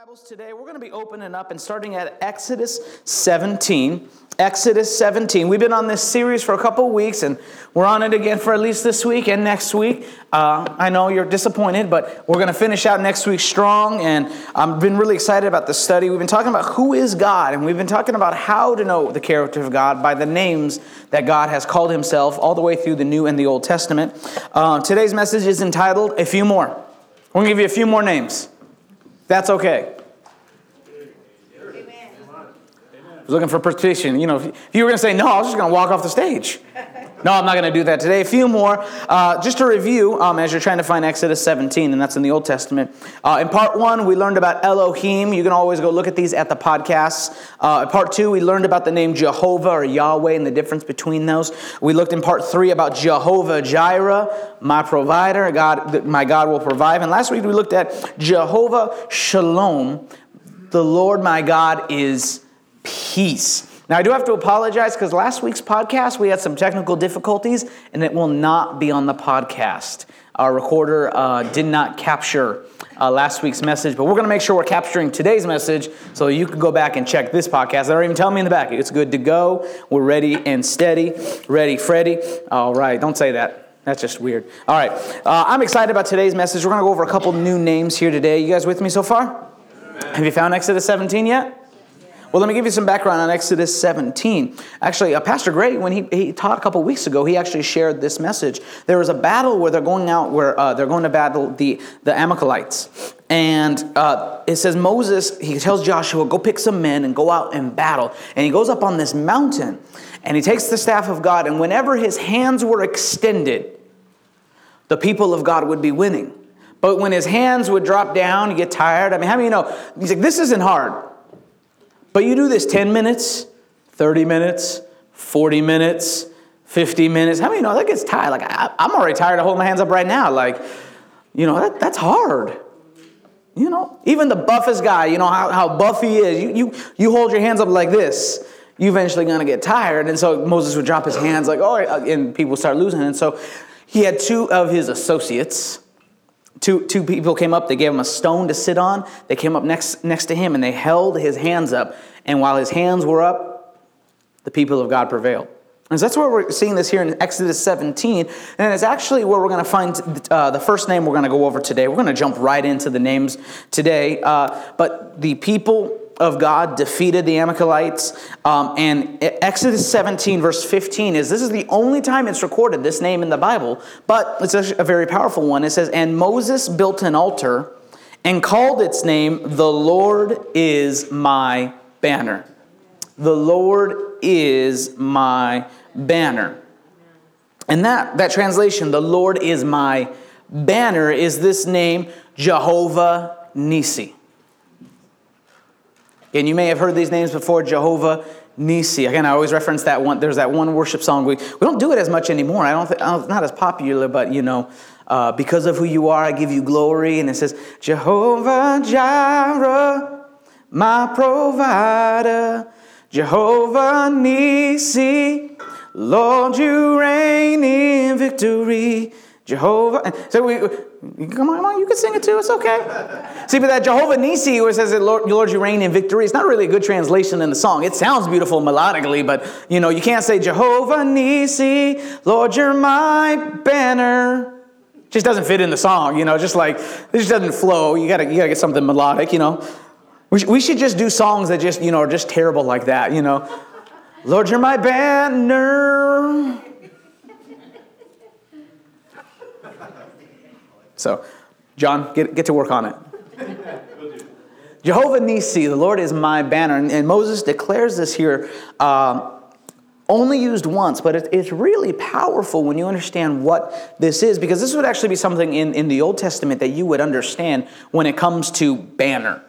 Bibles today, we're going to be opening up and starting at Exodus 17. Exodus 17. We've been on this series for a couple weeks, and we're on it again for at least this week and next week. Uh, I know you're disappointed, but we're going to finish out next week strong, and I've been really excited about the study. We've been talking about who is God, and we've been talking about how to know the character of God by the names that God has called Himself all the way through the New and the Old Testament. Uh, today's message is entitled A Few More. We're going to give you a few more names. That's okay. I was looking for participation. You know, if you were going to say no, I was just going to walk off the stage. No, I'm not going to do that today. A few more. Uh, just to review, um, as you're trying to find Exodus 17, and that's in the Old Testament. Uh, in part one, we learned about Elohim. You can always go look at these at the podcasts. Uh, in part two, we learned about the name Jehovah or Yahweh and the difference between those. We looked in part three about Jehovah Jireh, my provider. God, my God will provide. And last week we looked at Jehovah Shalom. The Lord my God is peace. Now, I do have to apologize because last week's podcast we had some technical difficulties and it will not be on the podcast. Our recorder uh, did not capture uh, last week's message, but we're going to make sure we're capturing today's message so you can go back and check this podcast. They're even telling me in the back it's good to go. We're ready and steady. Ready, Freddy. All right, don't say that. That's just weird. All right, uh, I'm excited about today's message. We're going to go over a couple new names here today. You guys with me so far? Amen. Have you found Exodus 17 yet? Well, let me give you some background on Exodus 17. Actually, uh, Pastor Gray, when he, he taught a couple weeks ago, he actually shared this message. There was a battle where they're going out, where uh, they're going to battle the, the Amalekites. And uh, it says Moses, he tells Joshua, go pick some men and go out and battle. And he goes up on this mountain and he takes the staff of God, and whenever his hands were extended, the people of God would be winning. But when his hands would drop down, get tired. I mean, how many you know? He's like, this isn't hard. But you do this 10 minutes, 30 minutes, 40 minutes, 50 minutes. How many you know that gets tired? Like, I, am already tired of holding my hands up right now. Like, you know, that, that's hard. You know, even the buffest guy, you know how, how buff he is, you, you, you hold your hands up like this, you eventually gonna get tired. And so Moses would drop his hands like, oh, and people start losing. And so he had two of his associates Two, two people came up, they gave him a stone to sit on. They came up next, next to him and they held his hands up. And while his hands were up, the people of God prevailed. And so that's where we're seeing this here in Exodus 17. And it's actually where we're going to find uh, the first name we're going to go over today. We're going to jump right into the names today. Uh, but the people of God defeated the Amalekites. Um, and Exodus 17, verse 15, is this is the only time it's recorded, this name in the Bible, but it's a, very powerful one. It says, And Moses built an altar and called its name, The Lord is my banner. The Lord is my banner. And that, that translation, the Lord is my banner, is this name, Jehovah Nisi. And you may have heard these names before Jehovah Nisi. Again, I always reference that one. There's that one worship song. We, we don't do it as much anymore. I don't think, it's not as popular, but you know, uh, because of who you are, I give you glory. And it says, Jehovah Jireh, my provider, Jehovah Nisi, Lord, you reign in victory. Jehovah. So we, come on, come on, you can sing it too. It's okay. See, but that Jehovah Nisi, where it says Lord, Lord, you reign in victory, it's not really a good translation in the song. It sounds beautiful melodically, but you know, you can't say Jehovah Nisi, Lord, you're my banner. It just doesn't fit in the song, you know. Just like it just doesn't flow. You gotta, you gotta get something melodic, you know. We, we should just do songs that just, you know, are just terrible like that, you know. Lord, you're my banner. So, John, get, get to work on it. Jehovah Nisi, the Lord is my banner. And, and Moses declares this here, um, only used once, but it, it's really powerful when you understand what this is, because this would actually be something in, in the Old Testament that you would understand when it comes to banner.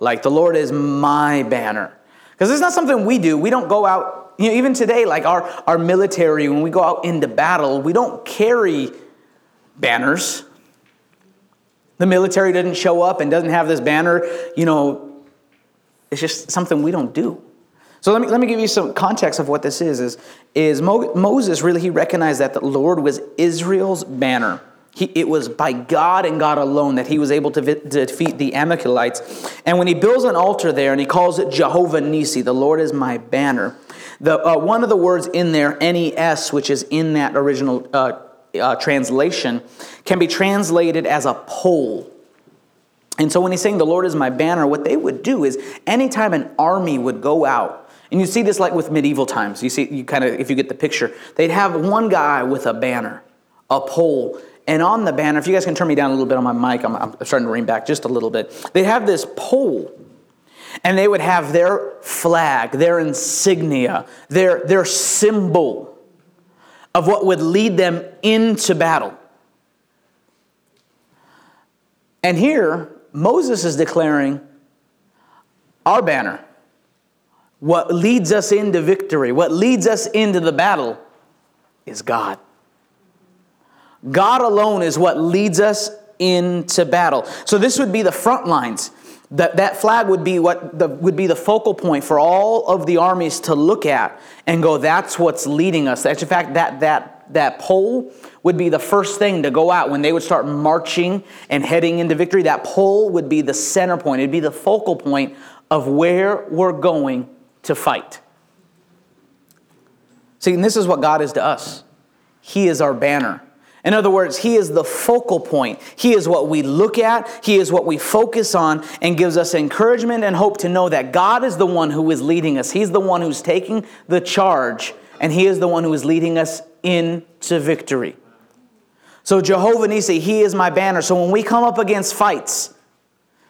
Like, the Lord is my banner. Because it's not something we do. We don't go out, you know, even today, like our, our military, when we go out into battle, we don't carry banners. The military doesn't show up and doesn't have this banner, you know, it's just something we don't do. So let me, let me give you some context of what this is. Is, is Mo, Moses really, he recognized that the Lord was Israel's banner. He, it was by God and God alone that he was able to, vi- to defeat the Amalekites. And when he builds an altar there and he calls it Jehovah Nisi, the Lord is my banner, the, uh, one of the words in there, NES, which is in that original uh, uh, translation, can be translated as a pole. And so when he's saying the Lord is my banner, what they would do is anytime an army would go out, and you see this like with medieval times, you see, you kind of, if you get the picture, they'd have one guy with a banner, a pole, and on the banner, if you guys can turn me down a little bit on my mic, I'm, I'm starting to ring back just a little bit. they'd have this pole, and they would have their flag, their insignia, their, their symbol of what would lead them into battle. And here, Moses is declaring our banner, what leads us into victory, what leads us into the battle, is God. God alone is what leads us into battle. So this would be the front lines. That, that flag would be what the, would be the focal point for all of the armies to look at and go, that's what's leading us. That's in fact that that that pole would be the first thing to go out when they would start marching and heading into victory. That pole would be the center point. It'd be the focal point of where we're going to fight. See, and this is what God is to us. He is our banner. In other words, He is the focal point. He is what we look at, He is what we focus on, and gives us encouragement and hope to know that God is the one who is leading us. He's the one who's taking the charge, and He is the one who is leading us into victory. So, Jehovah Nisi, He is my banner. So, when we come up against fights,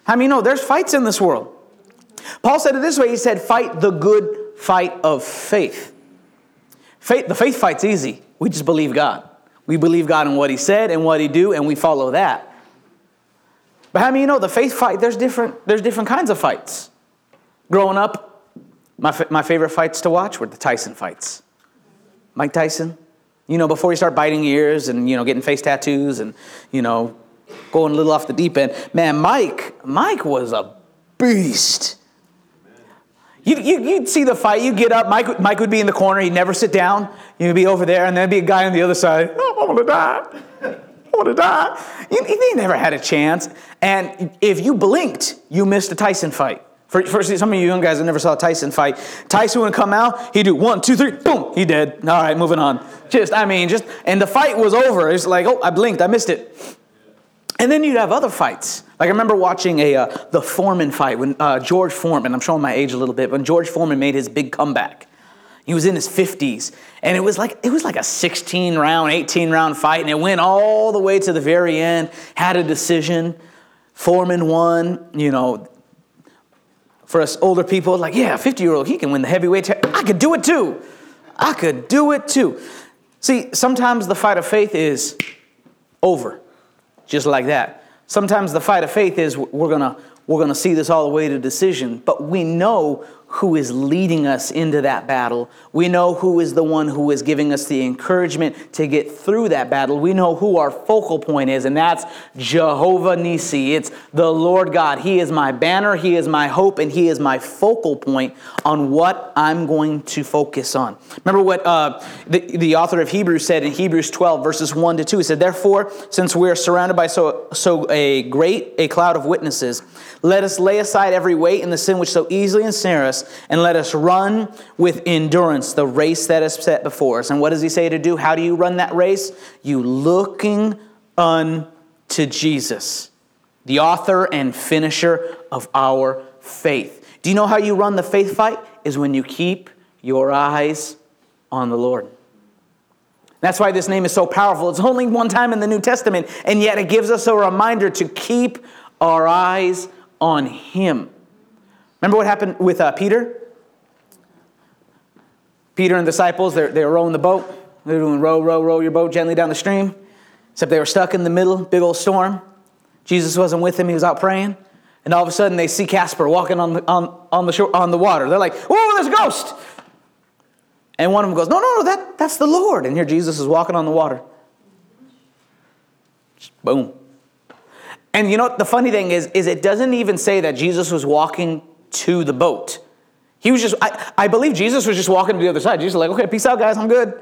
how many know there's fights in this world? Paul said it this way He said, Fight the good fight of faith. Faith, the faith fight's easy. We just believe God. We believe God in what He said and what He do, and we follow that. But how many you know the faith fight? There's different. There's different kinds of fights. Growing up, my my favorite fights to watch were the Tyson fights. Mike Tyson, you know, before you start biting ears and you know getting face tattoos and you know going a little off the deep end. Man, Mike, Mike was a beast. You, you, you'd see the fight, You'd get up, Mike, Mike would be in the corner, he'd never sit down, you'd be over there, and there'd be a guy on the other side, oh, I want to die, I want to die. You, they never had a chance. And if you blinked, you missed a Tyson fight. For, for some of you young guys that never saw a Tyson fight, Tyson would come out, he'd do one, two, three, boom, he dead. All right, moving on. Just, I mean, just, and the fight was over. It's like, oh, I blinked, I missed it. And then you'd have other fights. Like I remember watching a uh, the Foreman fight when uh, George Foreman. I'm showing my age a little bit. When George Foreman made his big comeback, he was in his 50s, and it was like it was like a 16 round, 18 round fight, and it went all the way to the very end. Had a decision. Foreman won. You know, for us older people, like yeah, 50 year old, he can win the heavyweight. I could do it too. I could do it too. See, sometimes the fight of faith is over just like that. Sometimes the fight of faith is we're going to we're going to see this all the way to decision, but we know who is leading us into that battle. We know who is the one who is giving us the encouragement to get through that battle. We know who our focal point is, and that's Jehovah Nisi. It's the Lord God. He is my banner, He is my hope, and He is my focal point on what I'm going to focus on. Remember what uh, the, the author of Hebrews said in Hebrews 12, verses 1 to 2. He said, Therefore, since we are surrounded by so, so a great a cloud of witnesses, let us lay aside every weight and the sin which so easily ensnares us, and let us run with endurance the race that is set before us. And what does he say to do? How do you run that race? You looking unto Jesus, the author and finisher of our faith. Do you know how you run the faith fight? Is when you keep your eyes on the Lord. That's why this name is so powerful. It's only one time in the New Testament, and yet it gives us a reminder to keep our eyes on Him. Remember what happened with uh, Peter? Peter and the disciples, they're, they're rowing the boat. They're doing row, row, row your boat gently down the stream. Except they were stuck in the middle, big old storm. Jesus wasn't with them, he was out praying. And all of a sudden they see Casper walking on the, on, on the, shore, on the water. They're like, whoa, there's a ghost. And one of them goes, no, no, no, that, that's the Lord. And here Jesus is walking on the water. Boom. And you know what the funny thing is, is it doesn't even say that Jesus was walking to the boat. He was just, I, I believe Jesus was just walking to the other side. Jesus was like, okay, peace out, guys, I'm good.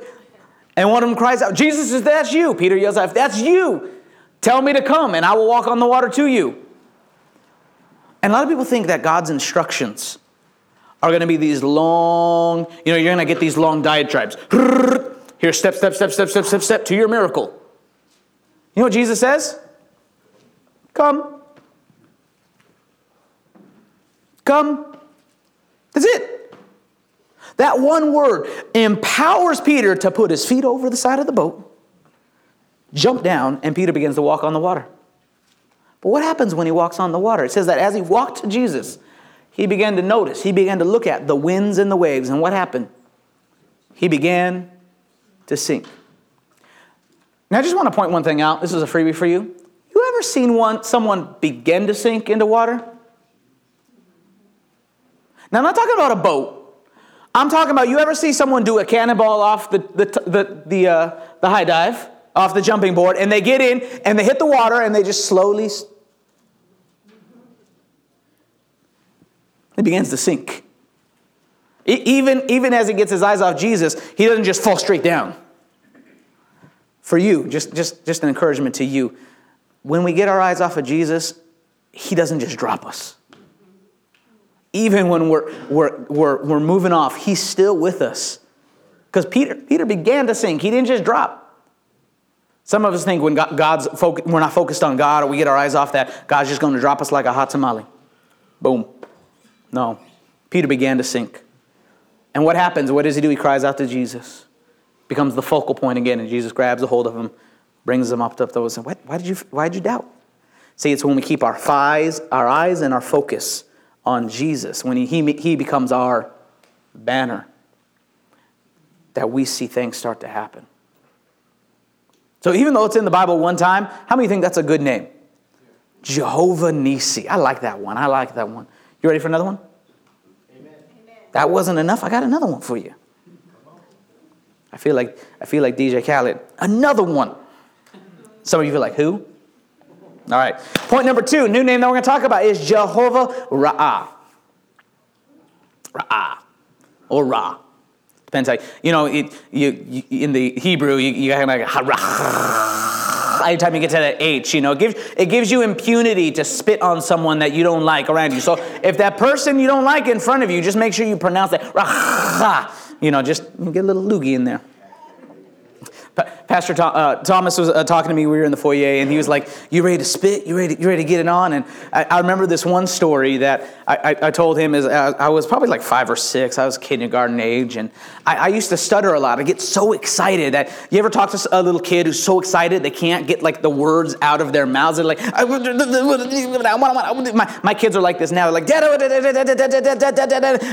And one of them cries out, Jesus, is that's you? Peter yells out, if that's you. Tell me to come, and I will walk on the water to you. And a lot of people think that God's instructions are going to be these long, you know, you're going to get these long diatribes. Here, step, step, step, step, step, step, step to your miracle. You know what Jesus says? Come. Come. That's it. That one word empowers Peter to put his feet over the side of the boat, jump down, and Peter begins to walk on the water. But what happens when he walks on the water? It says that as he walked to Jesus, he began to notice, he began to look at the winds and the waves, and what happened? He began to sink. Now, I just want to point one thing out. This is a freebie for you. You ever seen one someone begin to sink into water? Now, I'm not talking about a boat. I'm talking about you ever see someone do a cannonball off the, the, the, the, uh, the high dive, off the jumping board, and they get in and they hit the water and they just slowly it begins to sink. Even, even as he gets his eyes off Jesus, he doesn't just fall straight down. For you, just, just, just an encouragement to you. When we get our eyes off of Jesus, he doesn't just drop us. Even when we're, we're, we're, we're moving off, he's still with us. Because Peter, Peter began to sink, he didn't just drop. Some of us think when God's focus, we're not focused on God or we get our eyes off that, God's just going to drop us like a hot tamale. Boom. No. Peter began to sink. And what happens? What does he do? He cries out to Jesus. Becomes the focal point again, and Jesus grabs a hold of him, brings him up to those. And why did you why did you doubt? See, it's when we keep our eyes, our eyes and our focus on Jesus, when he, he, becomes our banner, that we see things start to happen. So even though it's in the Bible one time, how many think that's a good name? Jehovah Nisi. I like that one. I like that one. You ready for another one? Amen. That wasn't enough. I got another one for you. I feel like I feel like DJ Khaled. Another one. Some of you feel like who? All right. Point number two, new name that we're going to talk about is Jehovah Ra'ah. Ra'ah. Or Ra. Depends how, you know, it, you, you, in the Hebrew, you, you got like, anytime you get to that H, you know, it gives, it gives you impunity to spit on someone that you don't like around you. So if that person you don't like in front of you, just make sure you pronounce that, you know, just get a little loogie in there. Pastor uh, Thomas was uh, talking to me. We were in the foyer, and he was like, "You ready to spit? You ready? To, you ready to get it on?" And I, I remember this one story that I, I, I told him is uh, I was probably like five or six. I was kindergarten age, and I, used to stutter a lot. I get so excited that you ever talk to a little kid who's so excited they can't get like the words out of their mouths. They're like, my, my kids are like this now. They're like,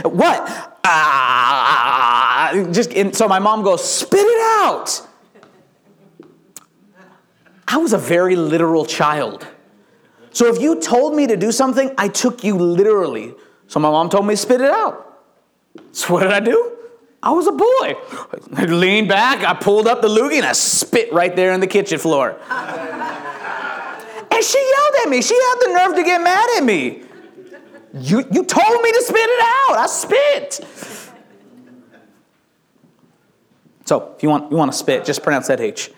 what? Ah, just and so my mom goes, spit it out. I was a very literal child. So if you told me to do something, I took you literally. So my mom told me to spit it out. So what did I do? I was a boy. I leaned back, I pulled up the loogie, and I spit right there in the kitchen floor. and she yelled at me. She had the nerve to get mad at me. You, you told me to spit it out. I spit. So if you want, you want to spit, just pronounce that H.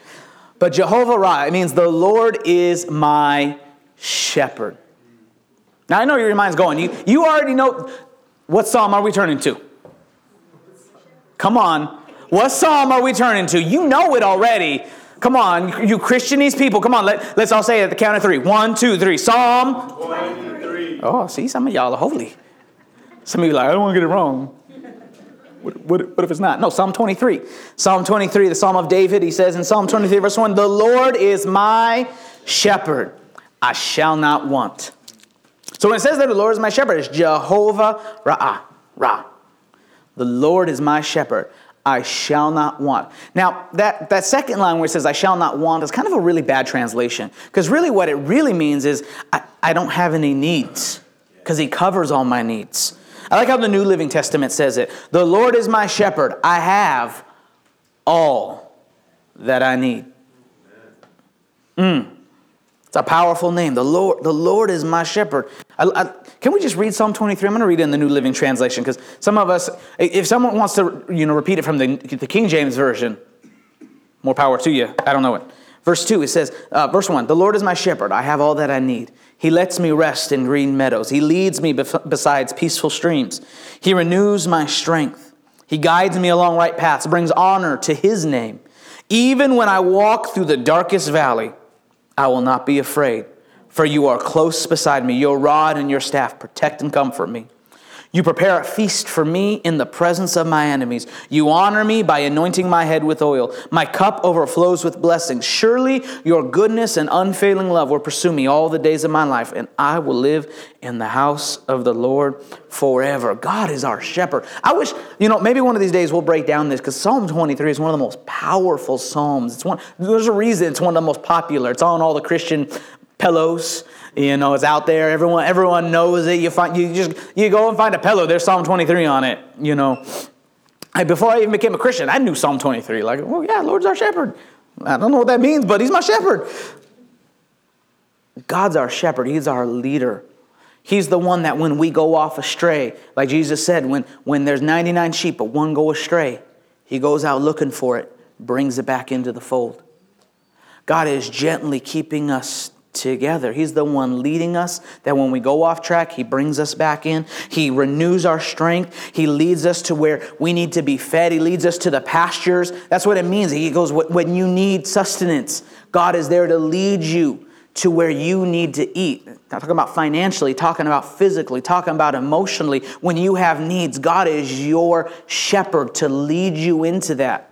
But Jehovah Ra, it means the Lord is my shepherd. Now I know your mind's going. You, you already know what psalm are we turning to? Come on. What psalm are we turning to? You know it already. Come on, you Christianese people, come on, let, let's all say it at the count of three. One, two, three. Psalm 23. Oh, see, some of y'all are holy. Some of you are like, I don't want to get it wrong. What, what, what, if it's not? No, Psalm 23. Psalm 23, the Psalm of David, he says in Psalm 23, verse 1 The Lord is my shepherd, I shall not want. So when it says that the Lord is my shepherd, it's Jehovah Ra'ah, Ra. The Lord is my shepherd, I shall not want. Now, that, that second line where it says, I shall not want, is kind of a really bad translation. Because really, what it really means is, I, I don't have any needs, because He covers all my needs. I like how the New Living Testament says it The Lord is my shepherd. I have all that I need. Mm. It's a powerful name. The Lord, the Lord is my shepherd. I, I, can we just read Psalm 23? I'm going to read it in the New Living Translation because some of us, if someone wants to, you know, repeat it from the, the King James version, more power to you. I don't know it. Verse 2, it says, uh, verse 1 The Lord is my shepherd. I have all that I need. He lets me rest in green meadows. He leads me bef- besides peaceful streams. He renews my strength. He guides me along right paths, brings honor to his name. Even when I walk through the darkest valley, I will not be afraid, for you are close beside me. Your rod and your staff protect and comfort me. You prepare a feast for me in the presence of my enemies. You honor me by anointing my head with oil. My cup overflows with blessings. Surely your goodness and unfailing love will pursue me all the days of my life, and I will live in the house of the Lord forever. God is our shepherd. I wish, you know, maybe one of these days we'll break down this because Psalm 23 is one of the most powerful Psalms. It's one, there's a reason it's one of the most popular. It's on all the Christian pillows. You know, it's out there. Everyone, everyone knows it. You find, you just, you go and find a pillow. There's Psalm 23 on it. You know, before I even became a Christian, I knew Psalm 23. Like, oh yeah, Lord's our shepherd. I don't know what that means, but He's my shepherd. God's our shepherd. He's our leader. He's the one that when we go off astray, like Jesus said, when, when there's 99 sheep, but one go astray, He goes out looking for it, brings it back into the fold. God is gently keeping us together. He's the one leading us, that when we go off track, He brings us back in. He renews our strength. He leads us to where we need to be fed. He leads us to the pastures. That's what it means. He goes, when you need sustenance, God is there to lead you to where you need to eat. Not talking about financially, talking about physically, talking about emotionally. When you have needs, God is your shepherd to lead you into that.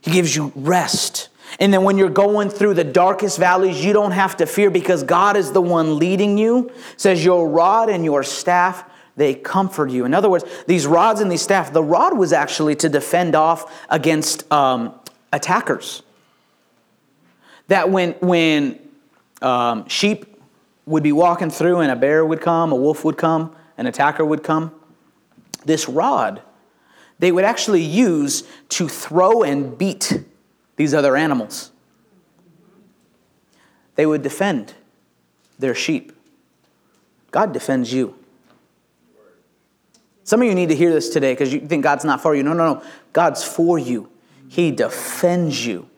He gives you rest. And then when you're going through the darkest valleys, you don't have to fear because God is the one leading you. It says your rod and your staff, they comfort you. In other words, these rods and these staff, the rod was actually to defend off against um, attackers. That when, when um, sheep would be walking through and a bear would come, a wolf would come, an attacker would come, this rod they would actually use to throw and beat these other animals. They would defend their sheep. God defends you. Some of you need to hear this today because you think God's not for you. No, no, no. God's for you. He defends you.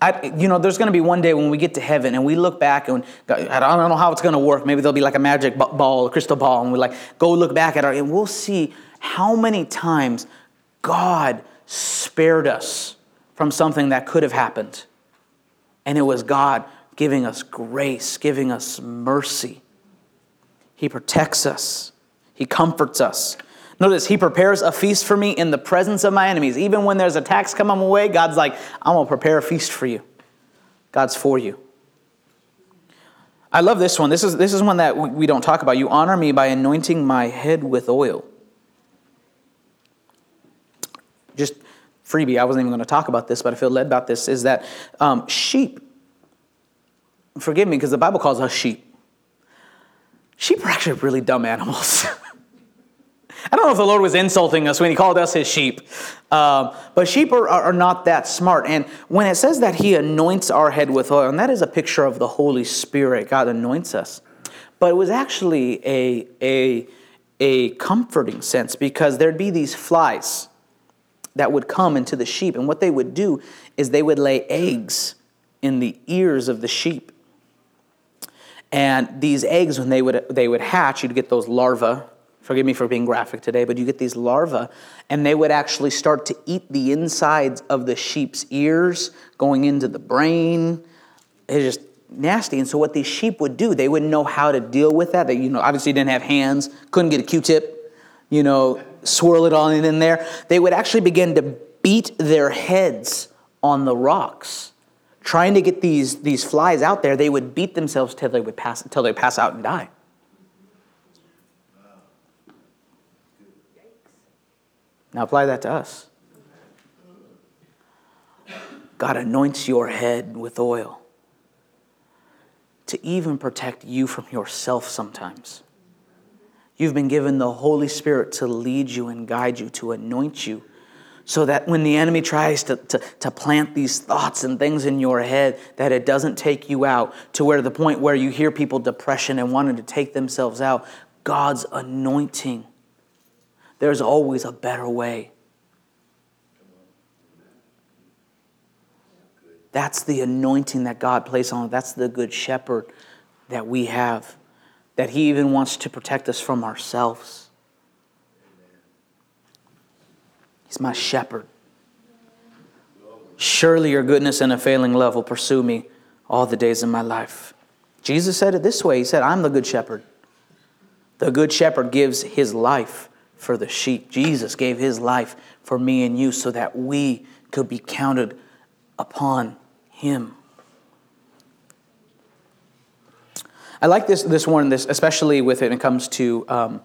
I, you know, there's going to be one day when we get to heaven and we look back and I don't know how it's going to work. Maybe there'll be like a magic ball, a crystal ball, and we like go look back at our and we'll see how many times God spared us from something that could have happened. And it was God giving us grace, giving us mercy. He protects us, He comforts us. Notice, He prepares a feast for me in the presence of my enemies. Even when there's attacks coming my way, God's like, I'm going to prepare a feast for you. God's for you. I love this one. This is, this is one that we don't talk about. You honor me by anointing my head with oil. Just freebie, I wasn't even going to talk about this, but I feel led about this, is that um, sheep, forgive me because the Bible calls us sheep. Sheep are actually really dumb animals. I don't know if the Lord was insulting us when He called us His sheep, um, but sheep are, are not that smart. And when it says that He anoints our head with oil, and that is a picture of the Holy Spirit, God anoints us. But it was actually a, a, a comforting sense because there'd be these flies that would come into the sheep. And what they would do is they would lay eggs in the ears of the sheep. And these eggs, when they would, they would hatch, you'd get those larvae. Forgive me for being graphic today, but you get these larvae, and they would actually start to eat the insides of the sheep's ears, going into the brain. It's just nasty. And so, what these sheep would do, they wouldn't know how to deal with that. They, you know, obviously didn't have hands, couldn't get a Q-tip, you know, swirl it all in there, they would actually begin to beat their heads on the rocks. Trying to get these, these flies out there, they would beat themselves till they would pass until they pass out and die. Now apply that to us. God anoints your head with oil to even protect you from yourself sometimes. You've been given the Holy Spirit to lead you and guide you, to anoint you, so that when the enemy tries to, to, to, plant these thoughts and things in your head, that it doesn't take you out to where the point where you hear people depression and wanting to take themselves out. God's anointing. There's always a better way. That's the anointing that God placed on. That's the good shepherd that we have. That he even wants to protect us from ourselves. He's my shepherd. Surely your goodness and a failing love will pursue me all the days of my life. Jesus said it this way He said, I'm the good shepherd. The good shepherd gives his life for the sheep. Jesus gave his life for me and you so that we could be counted upon him. I like this, this one, this, especially with it when it comes to um,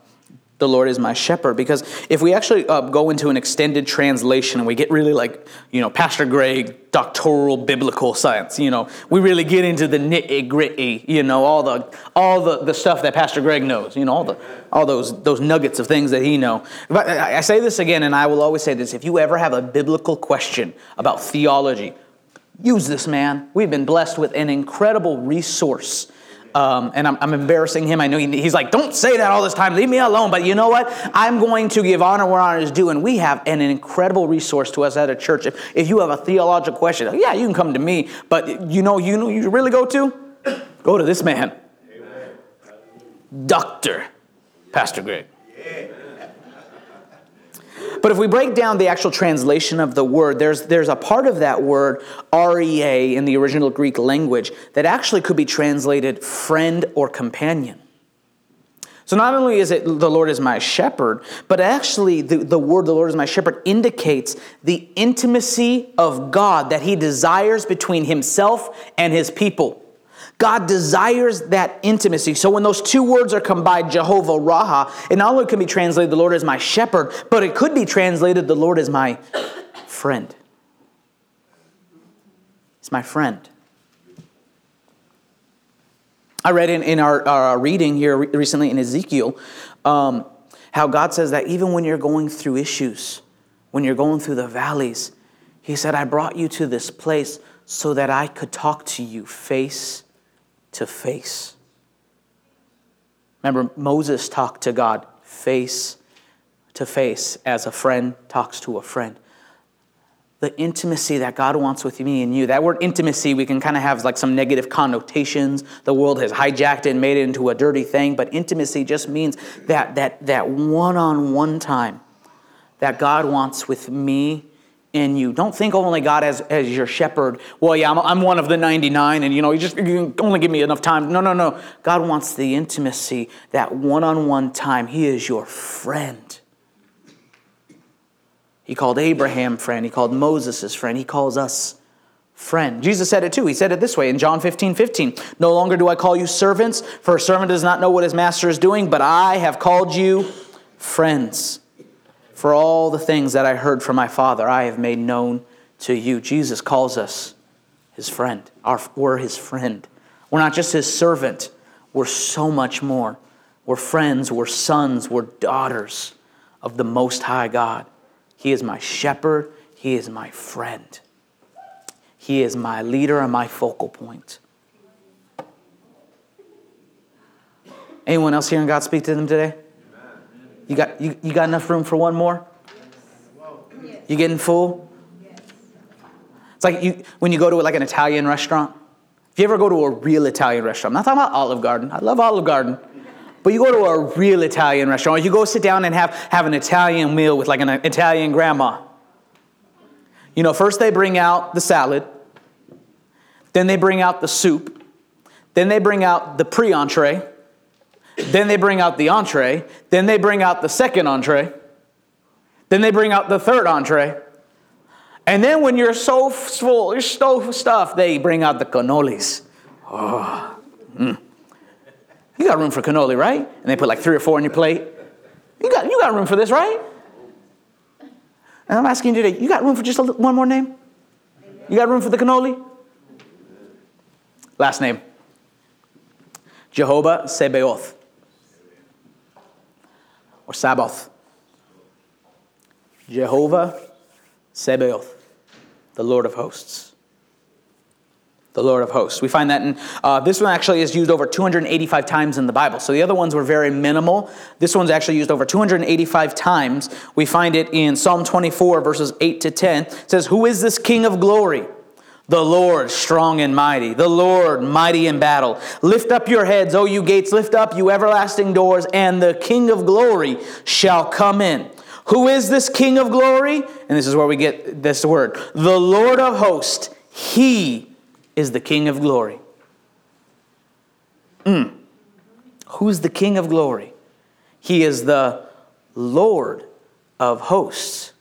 the Lord is my shepherd. Because if we actually uh, go into an extended translation and we get really like, you know, Pastor Greg, doctoral biblical science, you know, we really get into the nitty gritty, you know, all the all the, the stuff that Pastor Greg knows, you know, all the all those those nuggets of things that he know. But I say this again, and I will always say this: if you ever have a biblical question about theology, use this man. We've been blessed with an incredible resource um, and I'm, I'm, embarrassing him. I know he, he's like, don't say that all this time. Leave me alone. But you know what? I'm going to give honor where honor is due. And we have an incredible resource to us at a church. If, if you have a theological question, yeah, you can come to me. But you know, you know, you really go to? Go to this man, Doctor Pastor Greg. But if we break down the actual translation of the word, there's, there's a part of that word, REA, in the original Greek language, that actually could be translated friend or companion. So not only is it the Lord is my shepherd, but actually the, the word the Lord is my shepherd indicates the intimacy of God that he desires between himself and his people. God desires that intimacy. So when those two words are combined, Jehovah Raha, it not only can be translated, the Lord is my shepherd, but it could be translated, the Lord is my friend. He's my friend. I read in, in our, our reading here recently in Ezekiel um, how God says that even when you're going through issues, when you're going through the valleys, He said, I brought you to this place so that I could talk to you face to face. Remember, Moses talked to God face to face as a friend talks to a friend. The intimacy that God wants with me and you. That word intimacy, we can kind of have like some negative connotations. The world has hijacked it and made it into a dirty thing, but intimacy just means that that that one-on-one time that God wants with me in you. Don't think only God as, as your shepherd. Well, yeah, I'm, I'm one of the 99 and you know, you just you only give me enough time. No, no, no. God wants the intimacy, that one-on-one time. He is your friend. He called Abraham friend. He called Moses his friend. He calls us friend. Jesus said it too. He said it this way in John 15, 15. No longer do I call you servants, for a servant does not know what his master is doing, but I have called you friends. For all the things that I heard from my Father, I have made known to you. Jesus calls us his friend. Our, we're his friend. We're not just his servant, we're so much more. We're friends, we're sons, we're daughters of the Most High God. He is my shepherd, he is my friend. He is my leader and my focal point. Anyone else hearing God speak to them today? You got, you, you got enough room for one more? You getting full? It's like you, when you go to like an Italian restaurant. If you ever go to a real Italian restaurant, I'm not talking about Olive Garden. I love Olive Garden. But you go to a real Italian restaurant, or you go sit down and have, have an Italian meal with like an Italian grandma. You know, first they bring out the salad, then they bring out the soup, then they bring out the pre entree, then they bring out the entree. Then they bring out the second entree. Then they bring out the third entree. And then when you're so full, you're so stuffed, they bring out the cannolis. Oh, mm. You got room for cannoli, right? And they put like three or four on your plate. You got, you got room for this, right? And I'm asking you today, you got room for just one more name? You got room for the cannoli? Last name Jehovah Sebaoth or Sabbath. Jehovah Sabaoth, the Lord of hosts. The Lord of hosts. We find that in uh, this one actually is used over 285 times in the Bible. So the other ones were very minimal. This one's actually used over 285 times. We find it in Psalm 24, verses 8 to 10. It says, Who is this King of glory? The Lord strong and mighty, the Lord mighty in battle. Lift up your heads, O you gates, lift up, you everlasting doors, and the King of glory shall come in. Who is this King of glory? And this is where we get this word the Lord of hosts. He is the King of glory. Mm. Who's the King of glory? He is the Lord of hosts.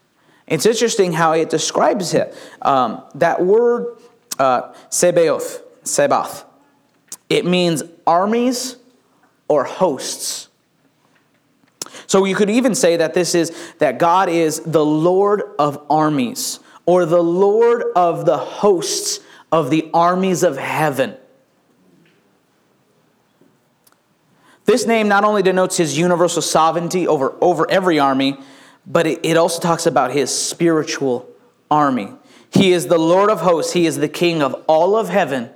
It's interesting how it describes it. Um, that word, uh, Sebaoth, Sebath, it means armies or hosts. So you could even say that this is that God is the Lord of armies or the Lord of the hosts of the armies of heaven. This name not only denotes his universal sovereignty over, over every army, but it, it also talks about his spiritual army. He is the Lord of hosts, he is the King of all of heaven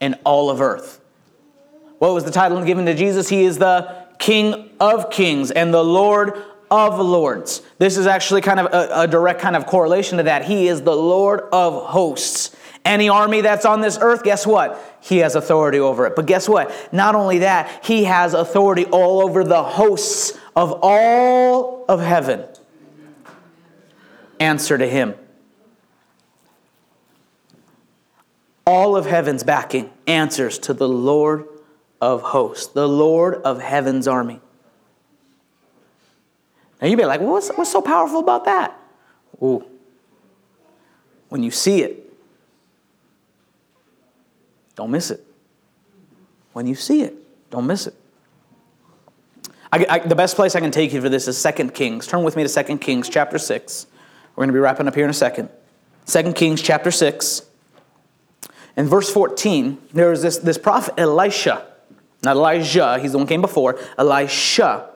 and all of earth. What was the title given to Jesus? He is the King of kings and the Lord of lords. This is actually kind of a, a, direct kind of correlation to that. He is the Lord of hosts. Any army that's on this earth, guess what? He has authority over it. But guess what? Not only that, he has authority all over the hosts of all of heaven. Answer to him. All of heaven's backing answers to the Lord of hosts, the Lord of heaven's army. Now you'd be like, well, what's, what's so powerful about that? Ooh. When you see it, don't miss it. When you see it, don't miss it. I, I, the best place I can take you for this is 2 Kings. Turn with me to 2 Kings chapter 6. We're going to be wrapping up here in a second. 2 Kings chapter 6. In verse 14, there is this, this prophet Elisha. Not Elijah, he's the one came before. Elisha.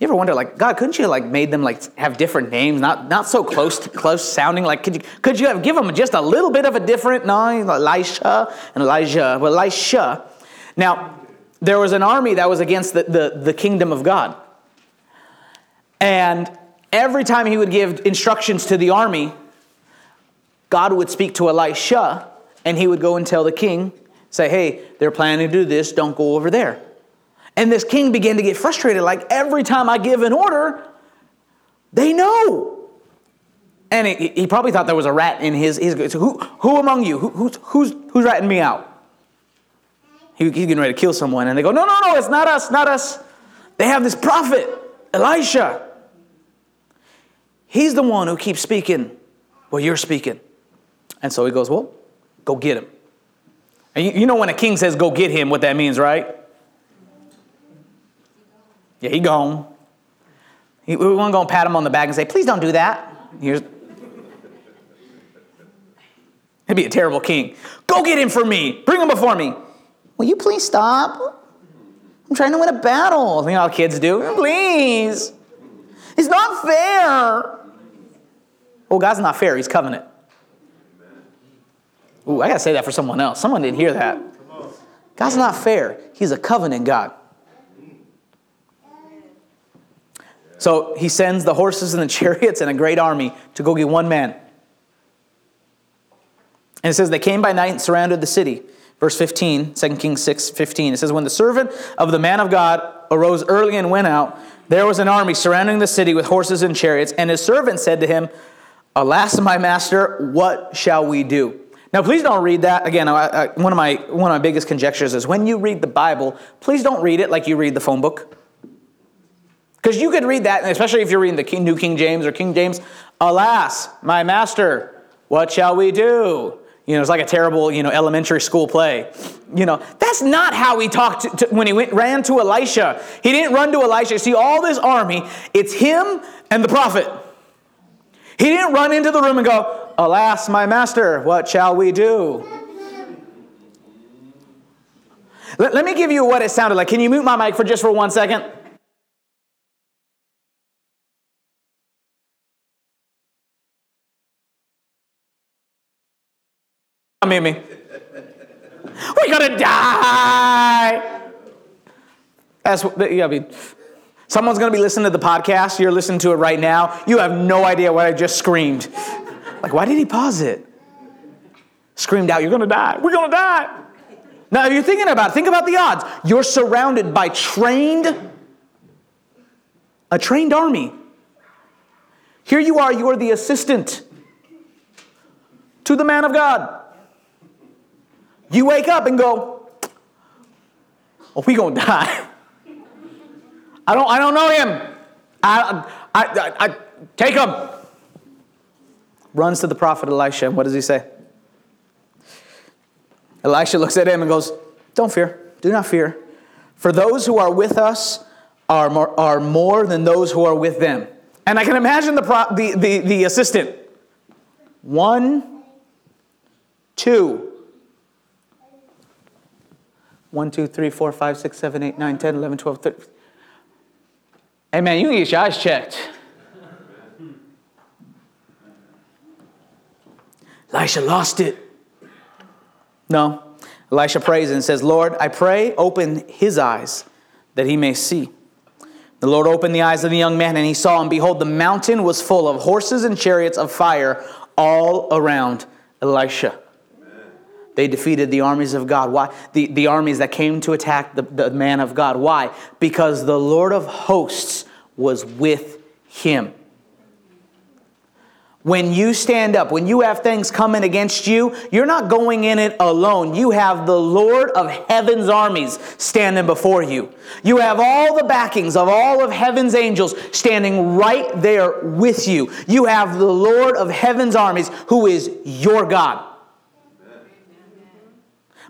You ever wonder, like, God, couldn't you like made them like have different names, not not so close to, close sounding? Like, could you could you have given them just a little bit of a different name, Elisha and Elijah? Well, Elisha. Now, there was an army that was against the, the, the kingdom of God, and every time he would give instructions to the army, God would speak to Elisha, and he would go and tell the king, say, "Hey, they're planning to do this. Don't go over there." And this king began to get frustrated. Like every time I give an order, they know. And he, he probably thought there was a rat in his. his so who, who among you? Who, who's, who's, who's ratting me out? He, he's getting ready to kill someone. And they go, No, no, no, it's not us, not us. They have this prophet, Elisha. He's the one who keeps speaking well, you're speaking. And so he goes, Well, go get him. And you, know when a king says, Go get him, what that means, right? Yeah, he gone. He, we weren't going to pat him on the back and say, please don't do that. Here's, He'd be a terrible king. Go get him for me. Bring him before me. Will you please stop? I'm trying to win a battle. You know how kids do. Please. It's not fair. Well, God's not fair. He's covenant. Ooh, I got to say that for someone else. Someone didn't hear that. God's not fair. He's a covenant God. So he sends the horses and the chariots and a great army to go get one man. And it says, They came by night and surrounded the city. Verse 15, 2 Kings 6 15. It says, When the servant of the man of God arose early and went out, there was an army surrounding the city with horses and chariots. And his servant said to him, Alas, my master, what shall we do? Now, please don't read that. Again, I, I, one, of my, one of my biggest conjectures is when you read the Bible, please don't read it like you read the phone book. Because you could read that, especially if you're reading the King, New King James or King James, alas, my master, what shall we do? You know, it's like a terrible, you know, elementary school play. You know, that's not how he talked to, to, when he went, ran to Elisha. He didn't run to Elisha. See, all this army, it's him and the prophet. He didn't run into the room and go, Alas, my master, what shall we do? Let, let me give you what it sounded like. Can you mute my mic for just for one second? Mimi. We're gonna die. That's what, yeah, I mean. Someone's gonna be listening to the podcast. You're listening to it right now. You have no idea what I just screamed. Like, why did he pause it? screamed out, You're going to die. We're going to die. Now, if you're thinking about it, think about the odds. You're surrounded by trained, a trained army. Here you are, you are the assistant to the man of God. You wake up and go, Oh, we gonna die. I don't, I don't know him. I, I, I, I take him. Runs to the prophet Elisha. What does he say? Elisha looks at him and goes, Don't fear. Do not fear. For those who are with us are more, are more than those who are with them. And I can imagine the, pro, the, the, the assistant. One, two. One, two, three, four, five, six, seven, eight, nine, 10, 11, 12, 13. Hey man, you can get your eyes checked. Elisha lost it. No. Elisha prays and says, Lord, I pray, open his eyes that he may see. The Lord opened the eyes of the young man, and he saw, and behold, the mountain was full of horses and chariots of fire all around Elisha. They defeated the armies of God. Why? The, the armies that came to attack the, the man of God. Why? Because the Lord of hosts was with him. When you stand up, when you have things coming against you, you're not going in it alone. You have the Lord of heaven's armies standing before you. You have all the backings of all of heaven's angels standing right there with you. You have the Lord of heaven's armies who is your God.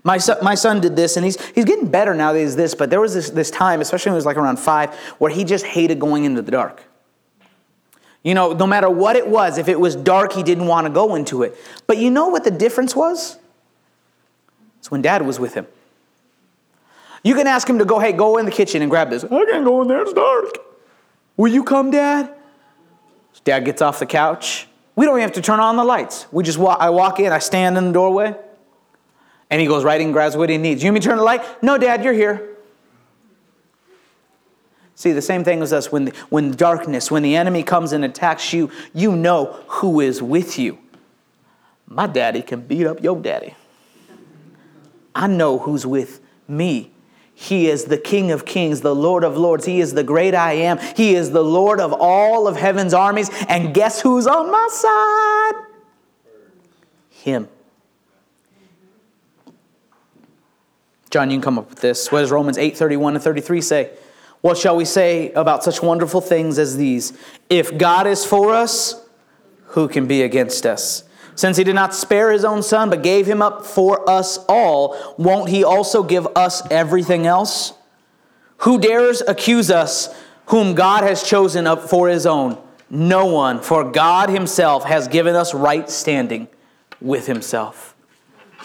My son, my son did this, and he's, he's getting better now that he's this, but there was this, this time, especially when he was like around five, where he just hated going into the dark. You know, no matter what it was, if it was dark, he didn't want to go into it. But you know what the difference was? It's when dad was with him. You can ask him to go, hey, go in the kitchen and grab this. I can't go in there, it's dark. Will you come, dad? Dad gets off the couch. We don't even have to turn on the lights. We just walk, I walk in, I stand in the doorway, and he goes right in and grabs what he needs. You want me to turn the light? No, dad, you're here. See, the same thing as us when, the, when darkness, when the enemy comes and attacks you, you know who is with you. My daddy can beat up your daddy. I know who's with me. He is the King of Kings, the Lord of Lords. He is the great I am. He is the Lord of all of heaven's armies. And guess who's on my side? Him. John, you can come up with this. What does Romans 8 31 and 33 say? What shall we say about such wonderful things as these? If God is for us, who can be against us? Since he did not spare his own son, but gave him up for us all, won't he also give us everything else? Who dares accuse us, whom God has chosen up for his own? No one, for God himself has given us right standing with himself.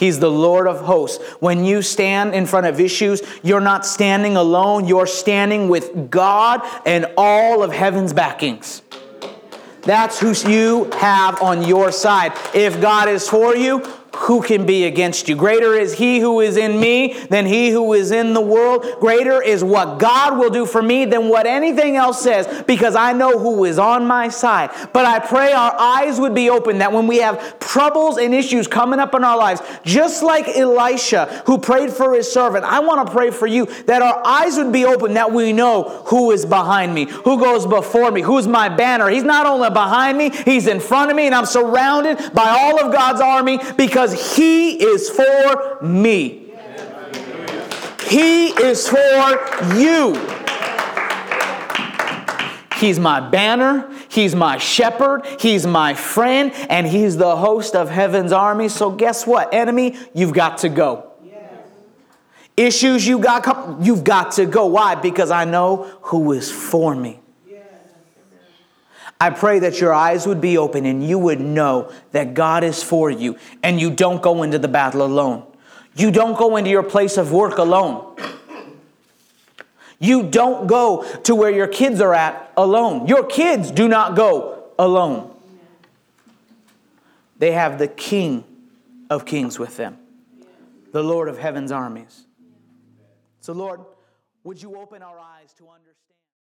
He's the Lord of hosts. When you stand in front of issues, you're not standing alone, you're standing with God and all of heaven's backings. That's who you have on your side. If God is for you, who can be against you? Greater is he who is in me than he who is in the world. Greater is what God will do for me than what anything else says because I know who is on my side. But I pray our eyes would be open that when we have troubles and issues coming up in our lives, just like Elisha who prayed for his servant, I want to pray for you that our eyes would be open that we know who is behind me, who goes before me, who's my banner. He's not only behind me, he's in front of me, and I'm surrounded by all of God's army because because He is for me. He is for you. He's my banner. He's my shepherd. He's my friend. And He's the host of heaven's army. So, guess what, enemy? You've got to go. Issues you got, you've got to go. Why? Because I know who is for me. I pray that your eyes would be open and you would know that God is for you and you don't go into the battle alone. You don't go into your place of work alone. You don't go to where your kids are at alone. Your kids do not go alone. They have the King of Kings with them, the Lord of heaven's armies. So, Lord, would you open our eyes to understand?